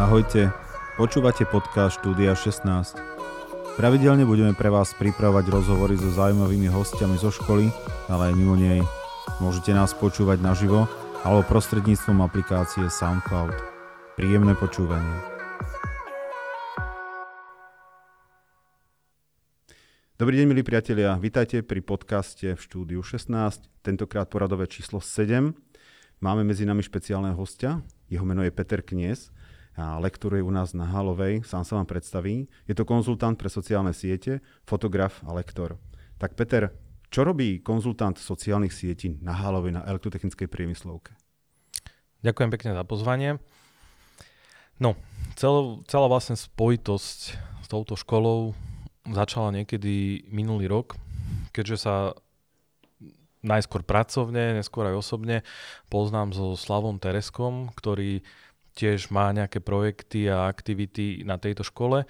Ahojte, počúvate podcast Štúdia 16. Pravidelne budeme pre vás pripravovať rozhovory so zaujímavými hostiami zo školy, ale aj mimo nej. Môžete nás počúvať naživo alebo prostredníctvom aplikácie SoundCloud. Príjemné počúvanie. Dobrý deň, milí priatelia. Vítajte pri podcaste v štúdiu 16, tentokrát poradové číslo 7. Máme medzi nami špeciálneho hostia, jeho meno je Peter Knies lektoruje u nás na Halovej, sám sa vám predstaví. Je to konzultant pre sociálne siete, fotograf a lektor. Tak Peter, čo robí konzultant sociálnych sietí na Halovej na elektrotechnickej priemyslovke? Ďakujem pekne za pozvanie. No, cel, celá vlastne spojitosť s touto školou začala niekedy minulý rok, keďže sa najskôr pracovne, neskôr aj osobne poznám so Slavom Tereskom, ktorý tiež má nejaké projekty a aktivity na tejto škole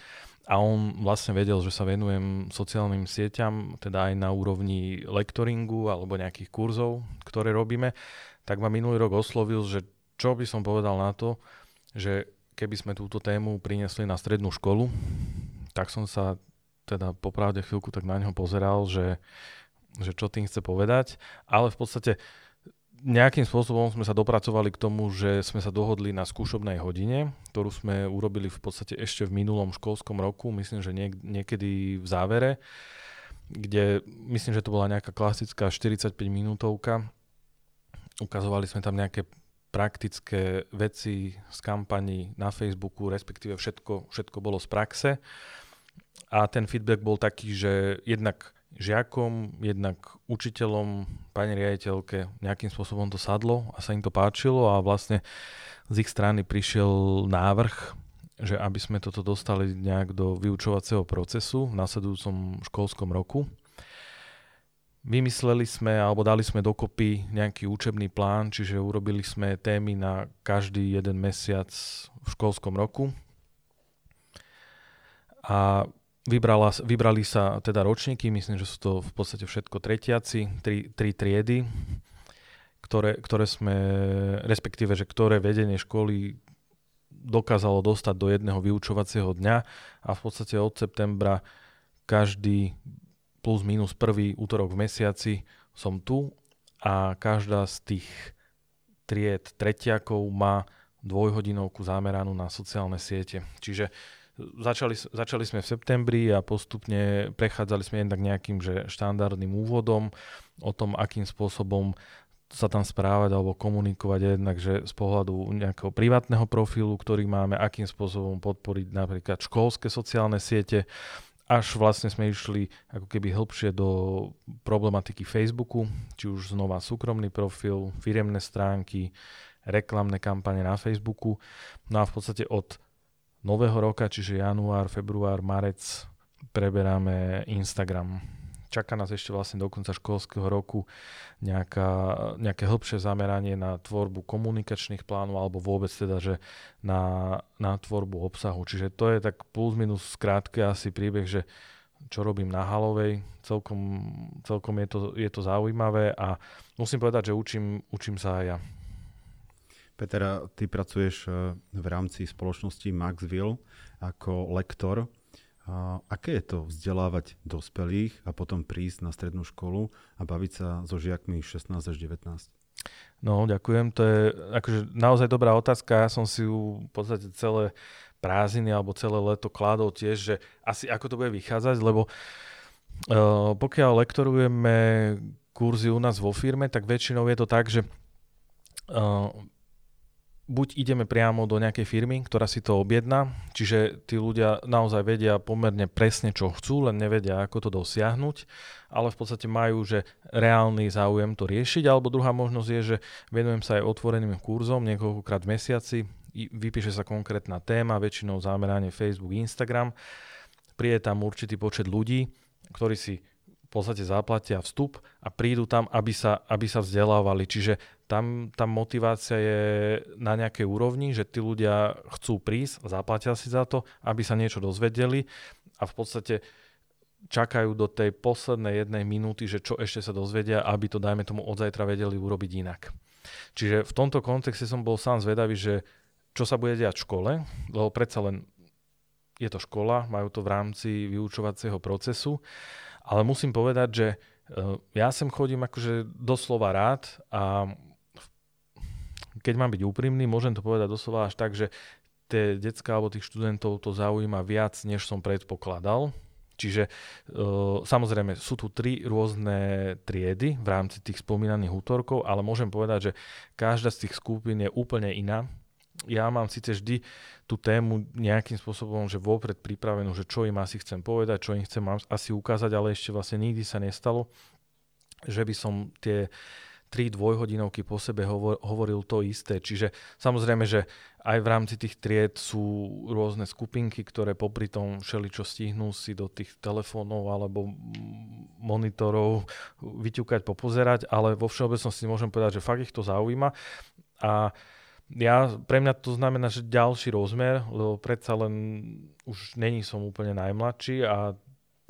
a on vlastne vedel, že sa venujem sociálnym sieťam, teda aj na úrovni lektoringu alebo nejakých kurzov, ktoré robíme, tak ma minulý rok oslovil, že čo by som povedal na to, že keby sme túto tému priniesli na strednú školu, tak som sa teda popravde chvíľku tak na neho pozeral, že, že čo tým chce povedať, ale v podstate nejakým spôsobom sme sa dopracovali k tomu, že sme sa dohodli na skúšobnej hodine, ktorú sme urobili v podstate ešte v minulom školskom roku, myslím, že niek- niekedy v závere, kde myslím, že to bola nejaká klasická 45 minútovka. Ukazovali sme tam nejaké praktické veci z kampaní na Facebooku, respektíve všetko, všetko bolo z praxe. A ten feedback bol taký, že jednak žiakom, jednak učiteľom, pani riaditeľke nejakým spôsobom to sadlo a sa im to páčilo a vlastne z ich strany prišiel návrh, že aby sme toto dostali nejak do vyučovacieho procesu v nasledujúcom školskom roku. Vymysleli sme alebo dali sme dokopy nejaký učebný plán, čiže urobili sme témy na každý jeden mesiac v školskom roku. A Vybrala, vybrali sa teda ročníky, myslím, že sú to v podstate všetko tretiaci, tri, tri triedy, ktoré, ktoré sme, respektíve, že ktoré vedenie školy dokázalo dostať do jedného vyučovacieho dňa a v podstate od septembra každý plus minus prvý útorok v mesiaci som tu a každá z tých tried tretiakov má dvojhodinovku zameranú na sociálne siete. Čiže Začali, začali sme v septembri a postupne prechádzali sme jednak nejakým že štandardným úvodom o tom, akým spôsobom sa tam správať alebo komunikovať jednak, že z pohľadu nejakého privátneho profilu, ktorý máme, akým spôsobom podporiť napríklad školské sociálne siete, až vlastne sme išli ako keby hĺbšie do problematiky Facebooku, či už znova súkromný profil, firemné stránky, reklamné kampane na Facebooku. No a v podstate od nového roka, čiže január, február, marec, preberáme Instagram. Čaká nás ešte vlastne do konca školského roku nejaká, nejaké hĺbšie zameranie na tvorbu komunikačných plánov alebo vôbec teda, že na, na tvorbu obsahu. Čiže to je tak plus minus skrátke asi príbeh, že čo robím na Halovej. Celkom, celkom je, to, je to zaujímavé a musím povedať, že učím, učím sa aj ja. Peter, ty pracuješ e, v rámci spoločnosti Maxville ako lektor. A aké je to vzdelávať dospelých a potom prísť na strednú školu a baviť sa so žiakmi 16 až 19? No, ďakujem. To je akože naozaj dobrá otázka. Ja som si ju v podstate celé prázdniny alebo celé leto kládol tiež, že asi ako to bude vychádzať, lebo uh, pokiaľ lektorujeme kurzy u nás vo firme, tak väčšinou je to tak, že uh, buď ideme priamo do nejakej firmy, ktorá si to objedná, čiže tí ľudia naozaj vedia pomerne presne, čo chcú, len nevedia, ako to dosiahnuť, ale v podstate majú, že reálny záujem to riešiť, alebo druhá možnosť je, že venujem sa aj otvoreným kurzom niekoľkokrát v mesiaci, vypíše sa konkrétna téma, väčšinou zameranie Facebook, Instagram, príde tam určitý počet ľudí, ktorí si v podstate zaplatia vstup a prídu tam, aby sa, aby sa vzdelávali. Čiže tam tá motivácia je na nejakej úrovni, že tí ľudia chcú prísť, zaplatia si za to, aby sa niečo dozvedeli a v podstate čakajú do tej poslednej jednej minúty, že čo ešte sa dozvedia, aby to, dajme tomu, od zajtra vedeli urobiť inak. Čiže v tomto kontexte som bol sám zvedavý, že čo sa bude diať v škole, lebo predsa len je to škola, majú to v rámci vyučovacieho procesu, ale musím povedať, že e, ja sem chodím akože doslova rád a keď mám byť úprimný, môžem to povedať doslova až tak, že tie decka alebo tých študentov to zaujíma viac, než som predpokladal. Čiže e, samozrejme sú tu tri rôzne triedy v rámci tých spomínaných útorkov, ale môžem povedať, že každá z tých skupín je úplne iná ja mám síce vždy tú tému nejakým spôsobom, že vopred pripravenú, že čo im asi chcem povedať, čo im chcem asi ukázať, ale ešte vlastne nikdy sa nestalo, že by som tie tri dvojhodinovky po sebe hovor, hovoril to isté. Čiže samozrejme, že aj v rámci tých tried sú rôzne skupinky, ktoré popri tom všeličo stihnú si do tých telefónov alebo monitorov vyťukať, popozerať, ale vo všeobecnosti môžem povedať, že fakt ich to zaujíma. A ja, pre mňa to znamená, že ďalší rozmer, lebo predsa len už není som úplne najmladší a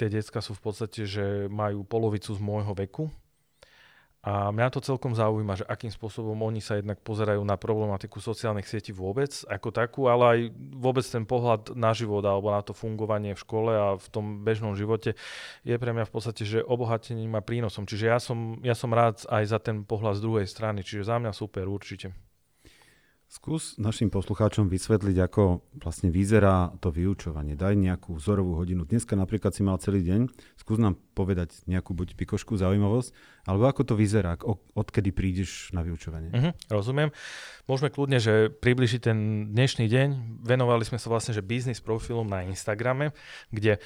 tie decka sú v podstate, že majú polovicu z môjho veku. A mňa to celkom zaujíma, že akým spôsobom oni sa jednak pozerajú na problematiku sociálnych sietí vôbec ako takú, ale aj vôbec ten pohľad na život alebo na to fungovanie v škole a v tom bežnom živote je pre mňa v podstate, že obohatením a prínosom. Čiže ja som, ja som rád aj za ten pohľad z druhej strany, čiže za mňa super určite. Skús našim poslucháčom vysvetliť, ako vlastne vyzerá to vyučovanie. Daj nejakú vzorovú hodinu. Dneska napríklad si mal celý deň. Skús nám povedať nejakú buď pikošku, zaujímavosť, alebo ako to vyzerá, odkedy prídeš na vyučovanie. Uh-huh, rozumiem. Môžeme kľudne, že približiť ten dnešný deň. Venovali sme sa vlastne, že biznis profilom na Instagrame, kde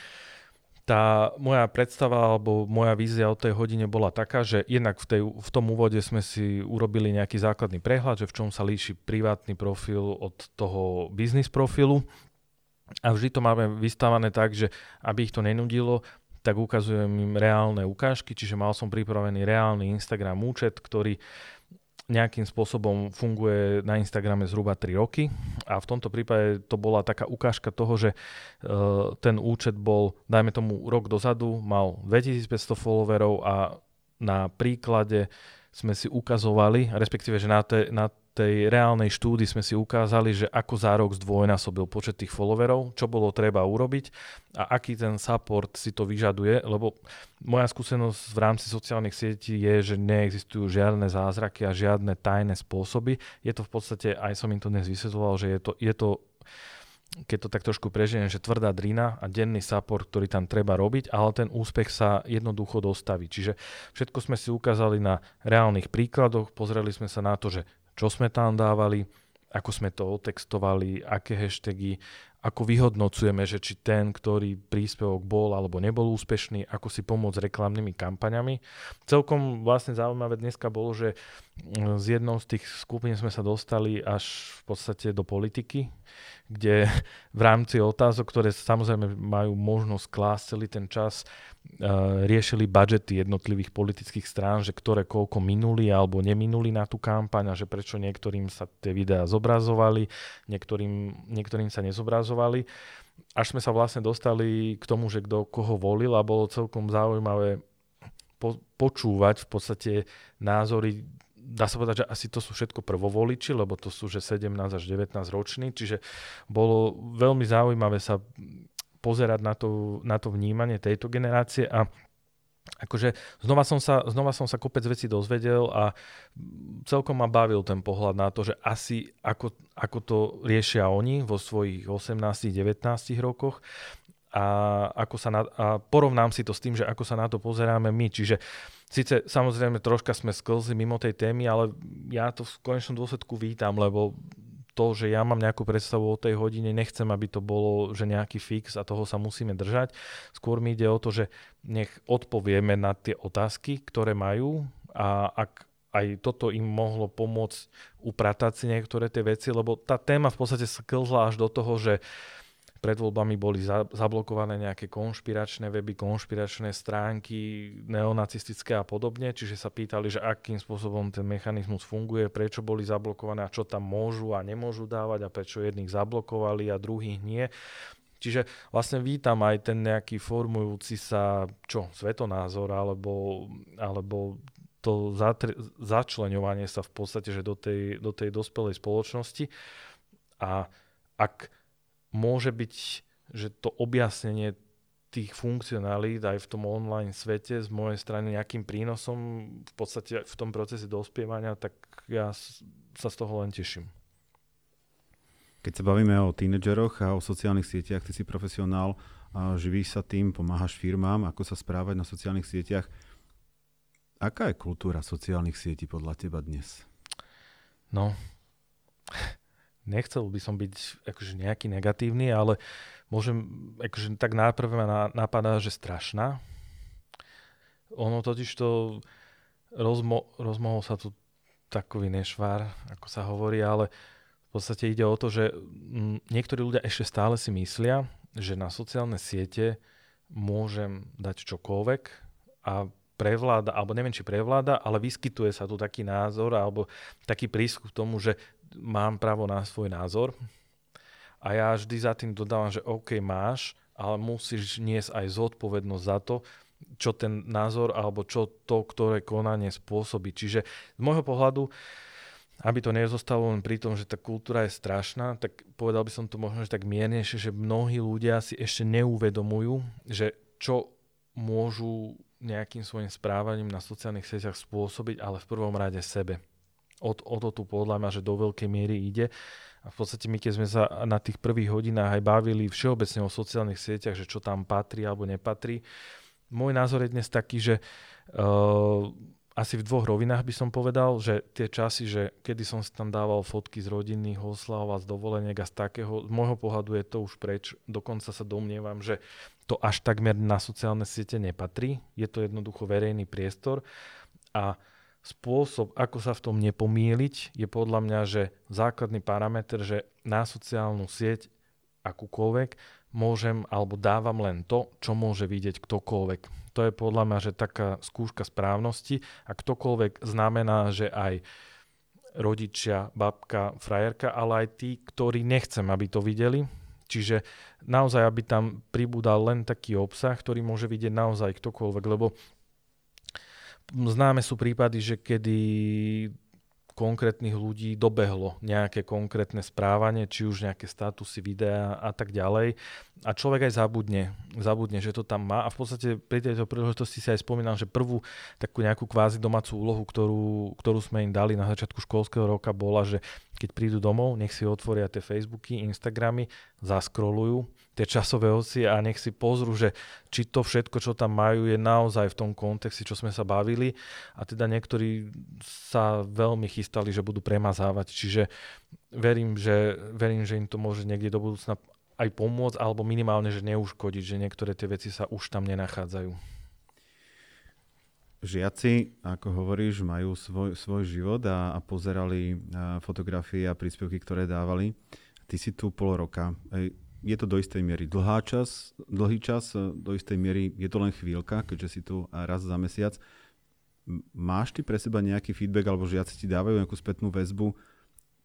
tá moja predstava alebo moja vízia o tej hodine bola taká, že jednak v, tej, v tom úvode sme si urobili nejaký základný prehľad, že v čom sa líši privátny profil od toho biznis profilu. A vždy to máme vystávané tak, že aby ich to nenudilo, tak ukazujem im reálne ukážky, čiže mal som pripravený reálny Instagram účet, ktorý nejakým spôsobom funguje na Instagrame zhruba 3 roky. A v tomto prípade to bola taká ukážka toho, že uh, ten účet bol, dajme tomu rok dozadu, mal 2500 followerov a na príklade sme si ukazovali, respektíve, že na, te, na tej reálnej štúdii sme si ukázali, že ako za rok zdvojnásobil počet tých followerov, čo bolo treba urobiť a aký ten support si to vyžaduje, lebo moja skúsenosť v rámci sociálnych sietí je, že neexistujú žiadne zázraky a žiadne tajné spôsoby. Je to v podstate, aj som im to dnes vysvetloval, že je to, je to keď to tak trošku prežijem, že tvrdá drina a denný support, ktorý tam treba robiť, ale ten úspech sa jednoducho dostaví. Čiže všetko sme si ukázali na reálnych príkladoch, pozreli sme sa na to, že čo sme tam dávali, ako sme to otextovali, aké hashtagy, ako vyhodnocujeme, že či ten, ktorý príspevok bol alebo nebol úspešný, ako si pomôcť reklamnými kampaňami. Celkom vlastne zaujímavé dneska bolo, že z jednou z tých skupín sme sa dostali až v podstate do politiky, kde v rámci otázok, ktoré samozrejme majú možnosť klásť celý ten čas, uh, riešili budžety jednotlivých politických strán, že ktoré koľko minuli alebo neminuli na tú kampaň a že prečo niektorým sa tie videá zobrazovali, niektorým, niektorým sa nezobrazovali. Až sme sa vlastne dostali k tomu, že kto koho volil a bolo celkom zaujímavé po, počúvať v podstate názory dá sa povedať, že asi to sú všetko prvovoliči, lebo to sú že 17 až 19 roční, čiže bolo veľmi zaujímavé sa pozerať na to, na to vnímanie tejto generácie a akože znova som, sa, znova som sa kopec vecí dozvedel a celkom ma bavil ten pohľad na to, že asi ako, ako to riešia oni vo svojich 18-19 rokoch a, ako sa na, a porovnám si to s tým, že ako sa na to pozeráme my. Čiže Sice samozrejme troška sme sklzli mimo tej témy, ale ja to v konečnom dôsledku vítam, lebo to, že ja mám nejakú predstavu o tej hodine, nechcem, aby to bolo, že nejaký fix a toho sa musíme držať. Skôr mi ide o to, že nech odpovieme na tie otázky, ktoré majú a ak aj toto im mohlo pomôcť upratať si niektoré tie veci, lebo tá téma v podstate sklzla až do toho, že uh, pred voľbami boli za, zablokované nejaké konšpiračné weby, konšpiračné stránky, neonacistické a podobne, čiže sa pýtali, že akým spôsobom ten mechanizmus funguje, prečo boli zablokované a čo tam môžu a nemôžu dávať a prečo jedných zablokovali a druhých nie. Čiže vlastne vítam aj ten nejaký formujúci sa, čo, svetonázor, alebo, alebo to zatr- začleňovanie sa v podstate že do tej, do tej dospelej spoločnosti. A ak môže byť, že to objasnenie tých funkcionalít aj v tom online svete z mojej strany nejakým prínosom v podstate v tom procese dospievania, tak ja sa z toho len teším. Keď sa bavíme o tínedžeroch a o sociálnych sieťach, ty si profesionál, živíš sa tým, pomáhaš firmám, ako sa správať na sociálnych sieťach. Aká je kultúra sociálnych sietí podľa teba dnes? No, nechcel by som byť akože nejaký negatívny, ale môžem, akože tak najprv ma napadá, že strašná. Ono totiž to rozmo, rozmohol sa tu takový nešvar, ako sa hovorí, ale v podstate ide o to, že mm, niektorí ľudia ešte stále si myslia, že na sociálne siete môžem dať čokoľvek a prevláda, alebo neviem, či prevláda, ale vyskytuje sa tu taký názor alebo taký prískup k tomu, že mám právo na svoj názor. A ja vždy za tým dodávam, že OK, máš, ale musíš niesť aj zodpovednosť za to, čo ten názor alebo čo to, ktoré konanie spôsobí. Čiže z môjho pohľadu, aby to nezostalo len pri tom, že tá kultúra je strašná, tak povedal by som to možno že tak miernejšie, že mnohí ľudia si ešte neuvedomujú, že čo môžu nejakým svojim správaním na sociálnych sieťach spôsobiť, ale v prvom rade sebe. O, o to tu podľa mňa, že do veľkej miery ide. A v podstate my, keď sme sa na tých prvých hodinách aj bavili všeobecne o sociálnych sieťach, že čo tam patrí alebo nepatrí, môj názor je dnes taký, že uh, asi v dvoch rovinách by som povedal, že tie časy, že kedy som si tam dával fotky z rodinných oslav a z dovoleniek a z takého, z môjho pohľadu je to už preč. Dokonca sa domnievam, že to až takmer na sociálne siete nepatrí. Je to jednoducho verejný priestor a spôsob, ako sa v tom nepomíliť, je podľa mňa, že základný parameter, že na sociálnu sieť akúkoľvek môžem alebo dávam len to, čo môže vidieť ktokoľvek. To je podľa mňa, že taká skúška správnosti a ktokoľvek znamená, že aj rodičia, babka, frajerka, ale aj tí, ktorí nechcem, aby to videli. Čiže naozaj, aby tam pribúdal len taký obsah, ktorý môže vidieť naozaj ktokoľvek, lebo Známe sú prípady, že kedy konkrétnych ľudí dobehlo nejaké konkrétne správanie, či už nejaké statusy, videá a tak ďalej. A človek aj zabudne, zabudne, že to tam má. A v podstate pri tejto príležitosti si aj spomínam, že prvú takú nejakú kvázi domácu úlohu, ktorú, ktorú sme im dali na začiatku školského roka, bola, že keď prídu domov, nech si otvoria tie Facebooky, Instagramy, zaskrolujú tie časové osy a nech si pozrú, že či to všetko, čo tam majú, je naozaj v tom kontexte, čo sme sa bavili. A teda niektorí sa veľmi chystali, že budú premazávať. Čiže verím, že, verím, že im to môže niekde do budúcna aj pomôcť, alebo minimálne, že neuškodiť, že niektoré tie veci sa už tam nenachádzajú. Žiaci, ako hovoríš, majú svoj, svoj život a, a pozerali a fotografie a príspevky, ktoré dávali. Ty si tu pol roka je to do istej miery dlhá čas, dlhý čas, do istej miery je to len chvíľka, keďže si tu raz za mesiac. Máš ty pre seba nejaký feedback, alebo žiaci ti dávajú nejakú spätnú väzbu,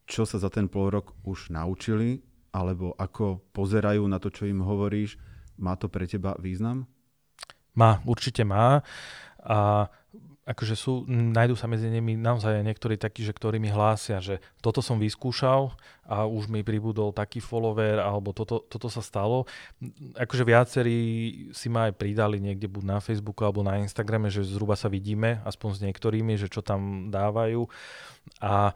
čo sa za ten pol rok už naučili, alebo ako pozerajú na to, čo im hovoríš? Má to pre teba význam? Má, určite má. A akože sú, nájdú sa medzi nimi naozaj niektorí takí, že ktorí mi hlásia, že toto som vyskúšal a už mi pribudol taký follower, alebo toto, toto sa stalo. Akože viacerí si ma aj pridali niekde buď na Facebooku alebo na Instagrame, že zhruba sa vidíme, aspoň s niektorými, že čo tam dávajú. A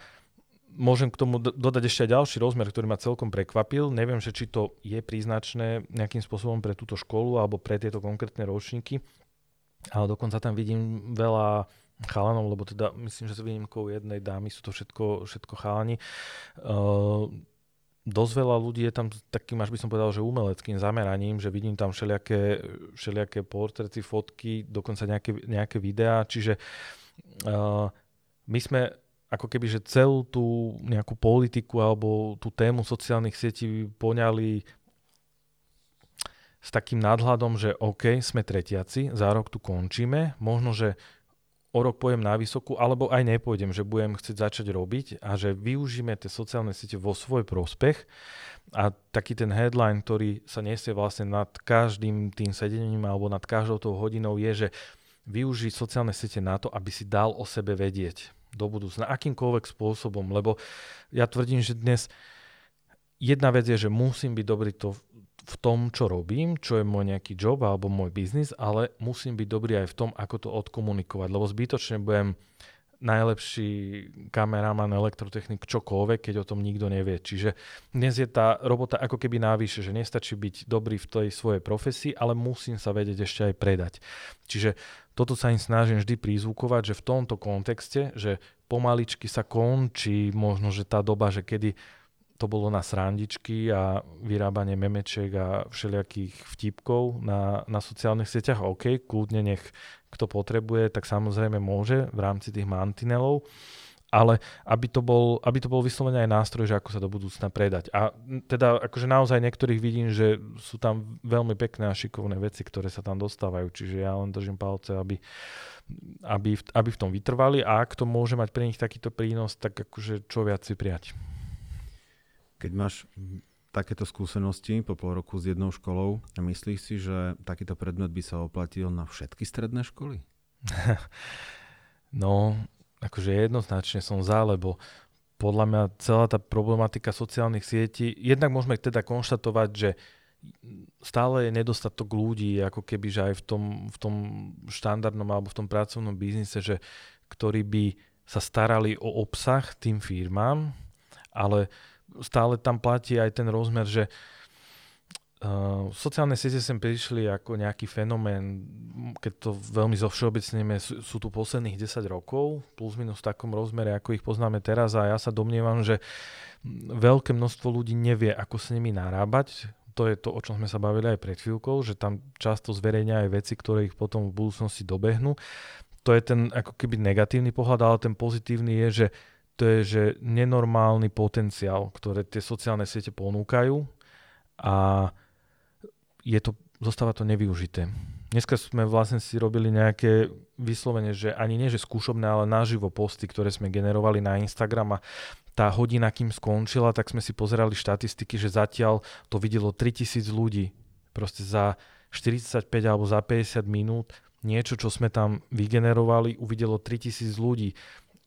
môžem k tomu dodať ešte aj ďalší rozmer, ktorý ma celkom prekvapil. Neviem, že či to je príznačné nejakým spôsobom pre túto školu alebo pre tieto konkrétne ročníky, ale dokonca tam vidím veľa chalanov, lebo teda myslím, že s výnimkou jednej dámy sú to všetko, všetko chalani. Uh, dosť veľa ľudí je tam takým, až by som povedal, že umeleckým zameraním, že vidím tam všelijaké, všelijaké portrety, fotky, dokonca nejaké, nejaké videá, čiže uh, my sme ako keby, že celú tú nejakú politiku alebo tú tému sociálnych sietí poňali s takým nadhľadom, že OK, sme tretiaci, za rok tu končíme, možno, že o rok pojem na vysokú, alebo aj nepôjdem, že budem chcieť začať robiť a že využíme tie sociálne siete vo svoj prospech. A taký ten headline, ktorý sa nesie vlastne nad každým tým sedením alebo nad každou tou hodinou je, že využiť sociálne siete na to, aby si dal o sebe vedieť do budúcna, akýmkoľvek spôsobom, lebo ja tvrdím, že dnes jedna vec je, že musím byť dobrý to v tom, čo robím, čo je môj nejaký job alebo môj biznis, ale musím byť dobrý aj v tom, ako to odkomunikovať, lebo zbytočne budem najlepší kameraman, elektrotechnik, čokoľvek, keď o tom nikto nevie. Čiže dnes je tá robota ako keby návyše, že nestačí byť dobrý v tej svojej profesii, ale musím sa vedieť ešte aj predať. Čiže toto sa im snažím vždy prízvukovať, že v tomto kontexte, že pomaličky sa končí možno, že tá doba, že kedy to bolo na srandičky a vyrábanie memeček a všelijakých vtipkov na, na sociálnych sieťach. OK, kľudne nech kto potrebuje, tak samozrejme môže v rámci tých mantinelov, ale aby to bol, aby to bol vyslovene aj nástroj, že ako sa do budúcna predať. A teda akože naozaj niektorých vidím, že sú tam veľmi pekné a šikovné veci, ktoré sa tam dostávajú, čiže ja len držím palce, aby, aby, aby v tom vytrvali a ak to môže mať pre nich takýto prínos, tak akože čo viac si prijať. Keď máš takéto skúsenosti po pol roku s jednou školou myslíš si, že takýto predmet by sa oplatil na všetky stredné školy? no, akože jednoznačne som za, lebo podľa mňa celá tá problematika sociálnych sietí, jednak môžeme teda konštatovať, že stále je nedostatok ľudí, ako keby, že aj v tom, v tom štandardnom alebo v tom pracovnom biznise, že, ktorí by sa starali o obsah tým firmám, ale stále tam platí aj ten rozmer, že Uh, sociálne siete sem prišli ako nejaký fenomén, keď to veľmi zovšeobecneme, sú, sú tu posledných 10 rokov, plus minus v takom rozmere, ako ich poznáme teraz a ja sa domnievam, že veľké množstvo ľudí nevie, ako s nimi narábať. To je to, o čom sme sa bavili aj pred chvíľkou, že tam často zverejňa aj veci, ktoré ich potom v budúcnosti dobehnú. To je ten ako keby negatívny pohľad, ale ten pozitívny je, že to je, že nenormálny potenciál, ktoré tie sociálne siete ponúkajú a je to, zostáva to nevyužité. Dneska sme vlastne si robili nejaké vyslovene, že ani nie, že skúšobné, ale naživo posty, ktoré sme generovali na Instagram a tá hodina, kým skončila, tak sme si pozerali štatistiky, že zatiaľ to videlo 3000 ľudí. Proste za 45 alebo za 50 minút niečo, čo sme tam vygenerovali, uvidelo 3000 ľudí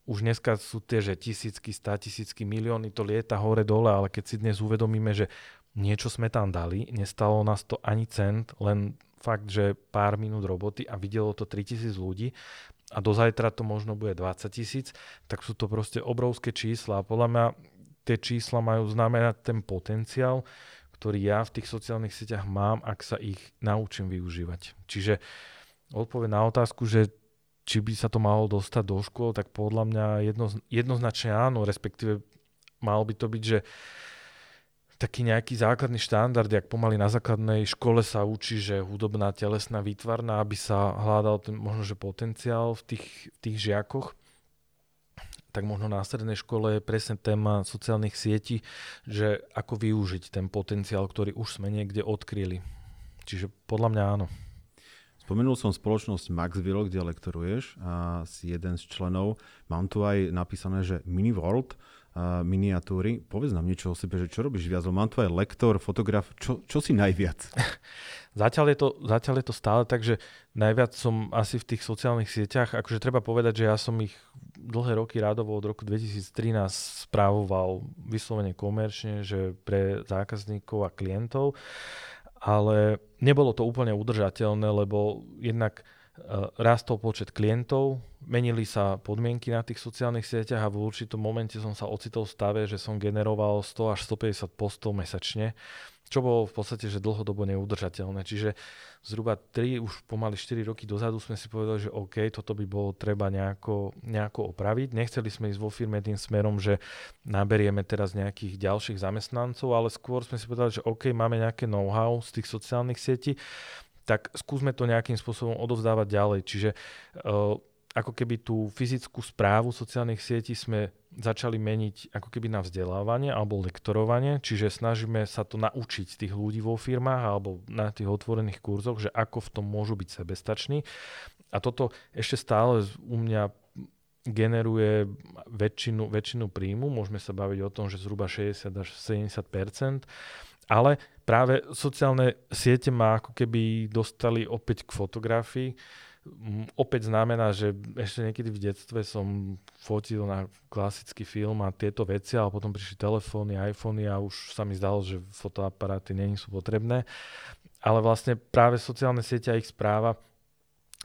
už dneska sú tie, že tisícky, stá tisícky, milióny, to lieta hore dole, ale keď si dnes uvedomíme, že niečo sme tam dali, nestalo nás to ani cent, len fakt, že pár minút roboty a videlo to 3000 ľudí a do zajtra to možno bude 20 tisíc, tak sú to proste obrovské čísla a podľa mňa tie čísla majú znamenať ten potenciál, ktorý ja v tých sociálnych sieťach mám, ak sa ich naučím využívať. Čiže odpoveď na otázku, že či by sa to malo dostať do škôl, tak podľa mňa jedno, jednoznačne áno, respektíve mal by to byť, že taký nejaký základný štandard, jak pomaly na základnej škole sa učí, že hudobná telesná výtvarná, aby sa hľadal ten možno, že potenciál v tých, v tých žiakoch, tak možno na strednej škole je presne téma sociálnych sietí, že ako využiť ten potenciál, ktorý už sme niekde odkryli. Čiže podľa mňa áno. Spomenul som spoločnosť Maxville, kde lektoruješ a si jeden z členov. Mám tu aj napísané, že Mini World, uh, miniatúry. Povedz nám niečo o sebe, že čo robíš viac. Mám tu aj lektor, fotograf. Čo, čo si najviac? Zatiaľ je, to, zatiaľ je to stále tak, že najviac som asi v tých sociálnych sieťach, akože treba povedať, že ja som ich dlhé roky rádovo od roku 2013 správoval vyslovene komerčne, že pre zákazníkov a klientov ale nebolo to úplne udržateľné, lebo jednak e, rastol počet klientov, menili sa podmienky na tých sociálnych sieťach a v určitom momente som sa ocitol v stave, že som generoval 100 až 150 postov mesačne čo bolo v podstate že dlhodobo neudržateľné. Čiže zhruba 3, už pomaly 4 roky dozadu sme si povedali, že OK, toto by bolo treba nejako, nejako opraviť. Nechceli sme ísť vo firme tým smerom, že naberieme teraz nejakých ďalších zamestnancov, ale skôr sme si povedali, že OK, máme nejaké know-how z tých sociálnych sietí, tak skúsme to nejakým spôsobom odovzdávať ďalej. Čiže uh, ako keby tú fyzickú správu sociálnych sietí sme začali meniť ako keby na vzdelávanie alebo lektorovanie, čiže snažíme sa to naučiť tých ľudí vo firmách alebo na tých otvorených kurzoch, že ako v tom môžu byť sebestační. A toto ešte stále u mňa generuje väčšinu, väčšinu príjmu, môžeme sa baviť o tom, že zhruba 60 až 70% ale práve sociálne siete ma ako keby dostali opäť k fotografii, opäť znamená, že ešte niekedy v detstve som fotil na klasický film a tieto veci, ale potom prišli telefóny, iPhony a už sa mi zdalo, že fotoaparáty nie sú potrebné. Ale vlastne práve sociálne siete a ich správa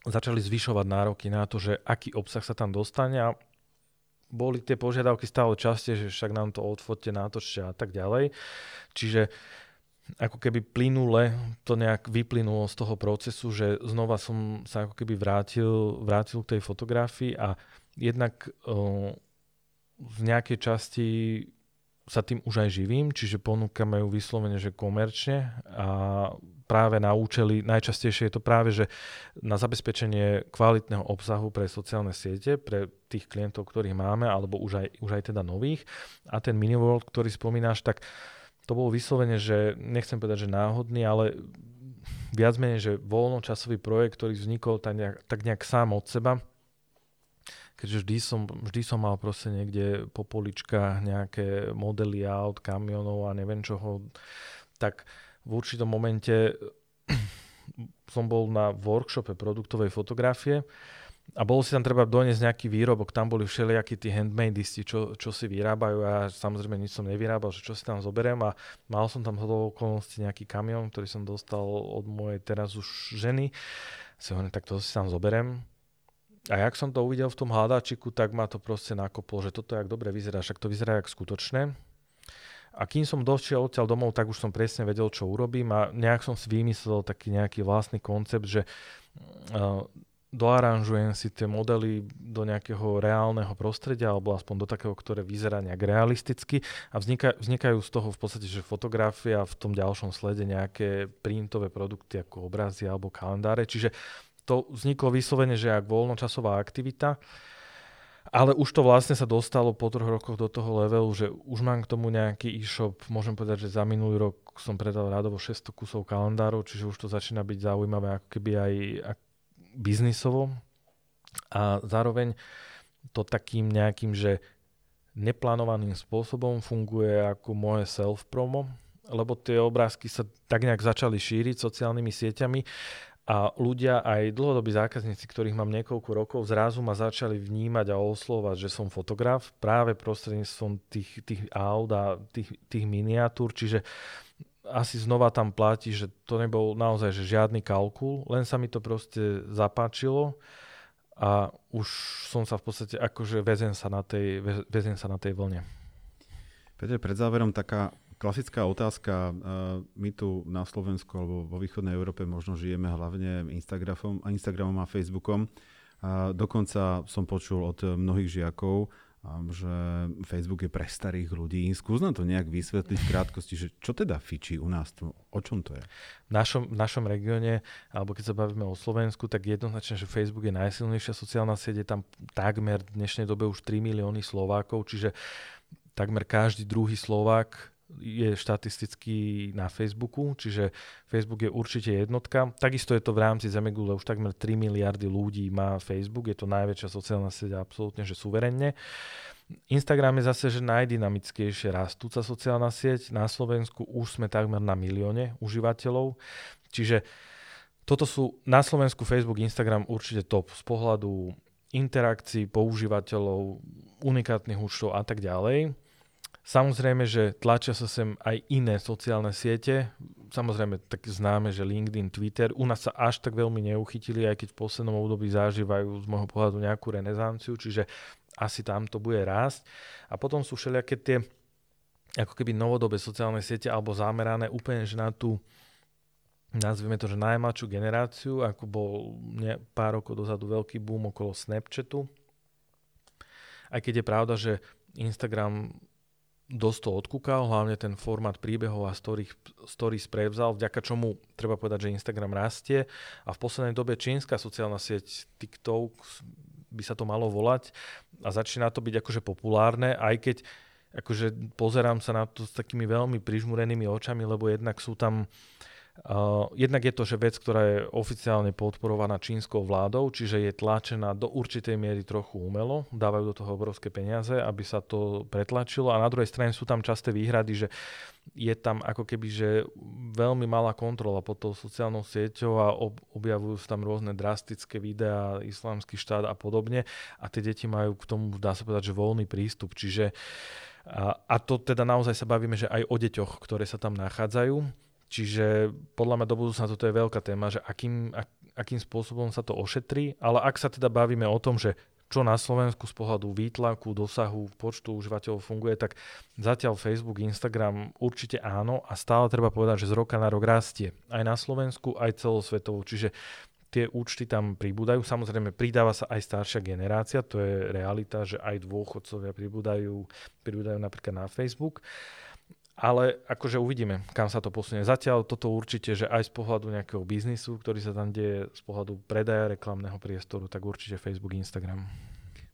začali zvyšovať nároky na to, že aký obsah sa tam dostane a boli tie požiadavky stále častejšie, že však nám to odfotte, natočte a tak ďalej. Čiže ako keby plynule to nejak vyplynulo z toho procesu, že znova som sa ako keby vrátil, vrátil k tej fotografii a jednak o, v nejakej časti sa tým už aj živím, čiže ponúkame ju vyslovene, že komerčne a práve na účely, najčastejšie je to práve, že na zabezpečenie kvalitného obsahu pre sociálne siete, pre tých klientov, ktorých máme, alebo už aj, už aj teda nových. A ten mini world, ktorý spomínaš, tak uh, to bolo vyslovene, že nechcem povedať, že náhodný, ale viac menej, že voľnočasový projekt, ktorý vznikol tak nejak, tak nejak sám od seba, keďže vždy som, vždy som mal proste niekde po poličkách nejaké modely aut, kamionov a neviem čoho, tak v určitom momente som bol na workshope produktovej fotografie a bolo si tam treba doniesť nejaký výrobok, tam boli všelijakí tí handmadeisti, čo, čo si vyrábajú a samozrejme nič som nevyrábal, že čo si tam zoberiem a mal som tam hodou okolností nejaký kamión, ktorý som dostal od mojej teraz už ženy. Si hovorím, tak to si tam zoberiem. A jak som to uvidel v tom hľadáčiku, tak ma to proste nakoplo, že toto jak dobre vyzerá, však to vyzerá jak skutočné. A kým som došiel odtiaľ domov, tak už som presne vedel, čo urobím a nejak som si vymyslel taký nejaký vlastný koncept, že uh, doaranžujem si tie modely do nejakého reálneho prostredia alebo aspoň do takého, ktoré vyzerá nejak realisticky a vznika, vznikajú z toho v podstate, že fotografia v tom ďalšom slede nejaké printové produkty ako obrazy alebo kalendáre. Čiže to vzniklo vyslovene, že ak voľnočasová aktivita, ale už to vlastne sa dostalo po troch rokoch do toho levelu, že už mám k tomu nejaký e-shop. Môžem povedať, že za minulý rok som predal radovo 600 kusov kalendárov, čiže už to začína byť zaujímavé ako keby aj biznisovo a zároveň to takým nejakým, že neplánovaným spôsobom funguje ako moje self-promo, lebo tie obrázky sa tak nejak začali šíriť sociálnymi sieťami a ľudia, aj dlhodobí zákazníci, ktorých mám niekoľko rokov, zrazu ma začali vnímať a oslovať, že som fotograf práve prostredníctvom tých, tých aut a tých, tých miniatúr, čiže asi znova tam platí, že to nebol naozaj že žiadny kalkul, len sa mi to proste zapáčilo a už som sa v podstate akože väzen sa na tej, väzen sa na tej vlne. Peter, pred záverom taká klasická otázka. My tu na Slovensku alebo vo východnej Európe možno žijeme hlavne Instagramom, Instagramom a Facebookom. A dokonca som počul od mnohých žiakov, že Facebook je pre starých ľudí. Skús nám to nejak vysvetliť v krátkosti, že čo teda fičí u nás, to, o čom to je? V našom, v našom regióne, alebo keď sa bavíme o Slovensku, tak jednoznačne, že Facebook je najsilnejšia sociálna sieť, je tam takmer v dnešnej dobe už 3 milióny Slovákov, čiže takmer každý druhý Slovák je štatisticky na Facebooku, čiže Facebook je určite jednotka. Takisto je to v rámci Zemegule, už takmer 3 miliardy ľudí má Facebook, je to najväčšia sociálna sieť absolútne, že suverenne. Instagram je zase, že najdynamickejšie rastúca sociálna sieť. Na Slovensku už sme takmer na milióne užívateľov. Čiže toto sú na Slovensku Facebook, Instagram určite top z pohľadu interakcií používateľov, unikátnych účtov a tak ďalej. Samozrejme, že tlačia sa sem aj iné sociálne siete. Samozrejme, tak známe, že LinkedIn, Twitter. U nás sa až tak veľmi neuchytili, aj keď v poslednom období zažívajú z môjho pohľadu nejakú renesanciu, čiže asi tam to bude rásť. A potom sú všelijaké tie ako keby novodobé sociálne siete alebo zamerané úplne že na tú nazvime to, že najmladšiu generáciu, ako bol ne, pár rokov dozadu veľký boom okolo Snapchatu. Aj keď je pravda, že Instagram dosť to odkúkal, hlavne ten formát príbehov a stories, stories prevzal, vďaka čomu treba povedať, že Instagram rastie. A v poslednej dobe čínska sociálna sieť TikTok by sa to malo volať a začína to byť akože populárne, aj keď akože pozerám sa na to s takými veľmi prižmurenými očami, lebo jednak sú tam Uh, jednak je to, že vec, ktorá je oficiálne podporovaná čínskou vládou, čiže je tlačená do určitej miery trochu umelo, dávajú do toho obrovské peniaze, aby sa to pretlačilo. A na druhej strane sú tam časté výhrady, že je tam ako keby, že veľmi malá kontrola pod tou sociálnou sieťou a ob, objavujú sa tam rôzne drastické videá, islamský štát a podobne. A tie deti majú k tomu, dá sa povedať, že voľný prístup, čiže a, a to teda naozaj sa bavíme, že aj o deťoch, ktoré sa tam nachádzajú Čiže podľa mňa do budúcna toto je veľká téma, že akým, ak, akým spôsobom sa to ošetrí, ale ak sa teda bavíme o tom, že čo na Slovensku z pohľadu výtlaku, dosahu, počtu užívateľov funguje, tak zatiaľ Facebook, Instagram určite áno a stále treba povedať, že z roka na rok rastie. Aj na Slovensku, aj celosvetovo. Čiže tie účty tam pribúdajú. Samozrejme, pridáva sa aj staršia generácia, to je realita, že aj dôchodcovia pribúdajú, pribúdajú napríklad na Facebook. Ale akože uvidíme, kam sa to posunie. Zatiaľ toto určite, že aj z pohľadu nejakého biznisu, ktorý sa tam deje, z pohľadu predaja reklamného priestoru, tak určite Facebook, Instagram.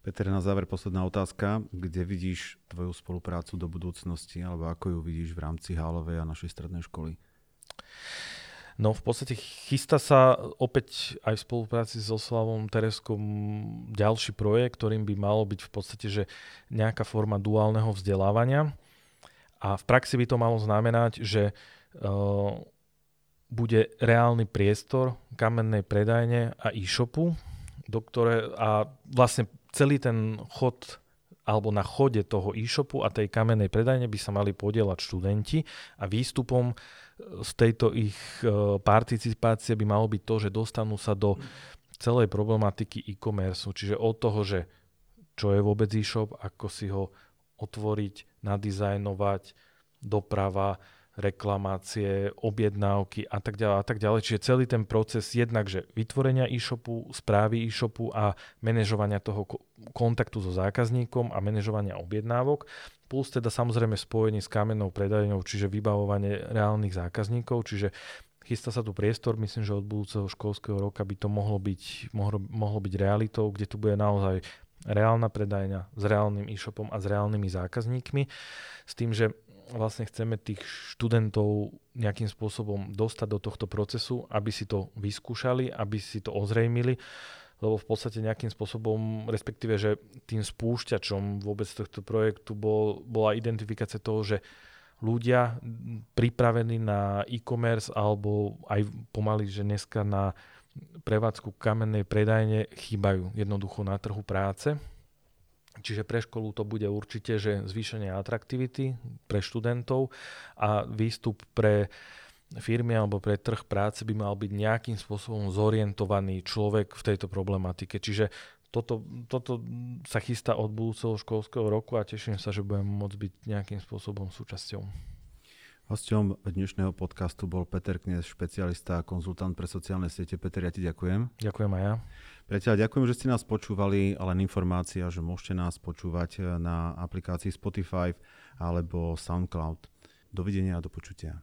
Peter, na záver posledná otázka. Kde vidíš tvoju spoluprácu do budúcnosti, alebo ako ju vidíš v rámci Hálovej a našej strednej školy? No v podstate chystá sa opäť aj v spolupráci s Oslavom Tereskom ďalší projekt, ktorým by malo byť v podstate že nejaká forma duálneho vzdelávania a v praxi by to malo znamenať, že uh, bude reálny priestor kamennej predajne a e-shopu, do ktoré, a vlastne celý ten chod alebo na chode toho e-shopu a tej kamennej predajne by sa mali podielať študenti a výstupom z tejto ich uh, participácie by malo byť to, že dostanú sa do celej problematiky e-commerce, čiže od toho, že čo je vôbec e-shop, ako si ho otvoriť, nadizajnovať, doprava, reklamácie, objednávky a tak ďalej a tak ďalej. Čiže celý ten proces jednak, že vytvorenia e-shopu, správy e-shopu a manažovania toho kontaktu so zákazníkom a manažovania objednávok, plus teda samozrejme spojenie s kamennou predajňou, čiže vybavovanie reálnych zákazníkov, čiže chystá sa tu priestor, myslím, že od budúceho školského roka by to mohlo byť, mohlo, mohlo byť realitou, kde tu bude naozaj reálna predajňa s reálnym e-shopom a s reálnymi zákazníkmi, s tým, že vlastne chceme tých študentov nejakým spôsobom dostať do tohto procesu, aby si to vyskúšali, aby si to ozrejmili, lebo v podstate nejakým spôsobom, respektíve, že tým spúšťačom vôbec tohto projektu bol, bola identifikácia toho, že ľudia pripravení na e-commerce alebo aj pomaly, že dneska na prevádzku kamennej predajne chýbajú jednoducho na trhu práce. Čiže pre školu to bude určite, že zvýšenie atraktivity pre študentov a výstup pre firmy alebo pre trh práce by mal byť nejakým spôsobom zorientovaný človek v tejto problematike. Čiže toto, toto sa chystá od budúceho školského roku a teším sa, že budem môcť byť nejakým spôsobom súčasťou. Hosťom dnešného podcastu bol Peter Knes, špecialista a konzultant pre sociálne siete. Peter, ja ti ďakujem. Ďakujem aj ja. Priateľ, ďakujem, že ste nás počúvali, ale len informácia, že môžete nás počúvať na aplikácii Spotify alebo SoundCloud. Dovidenia a do počutia.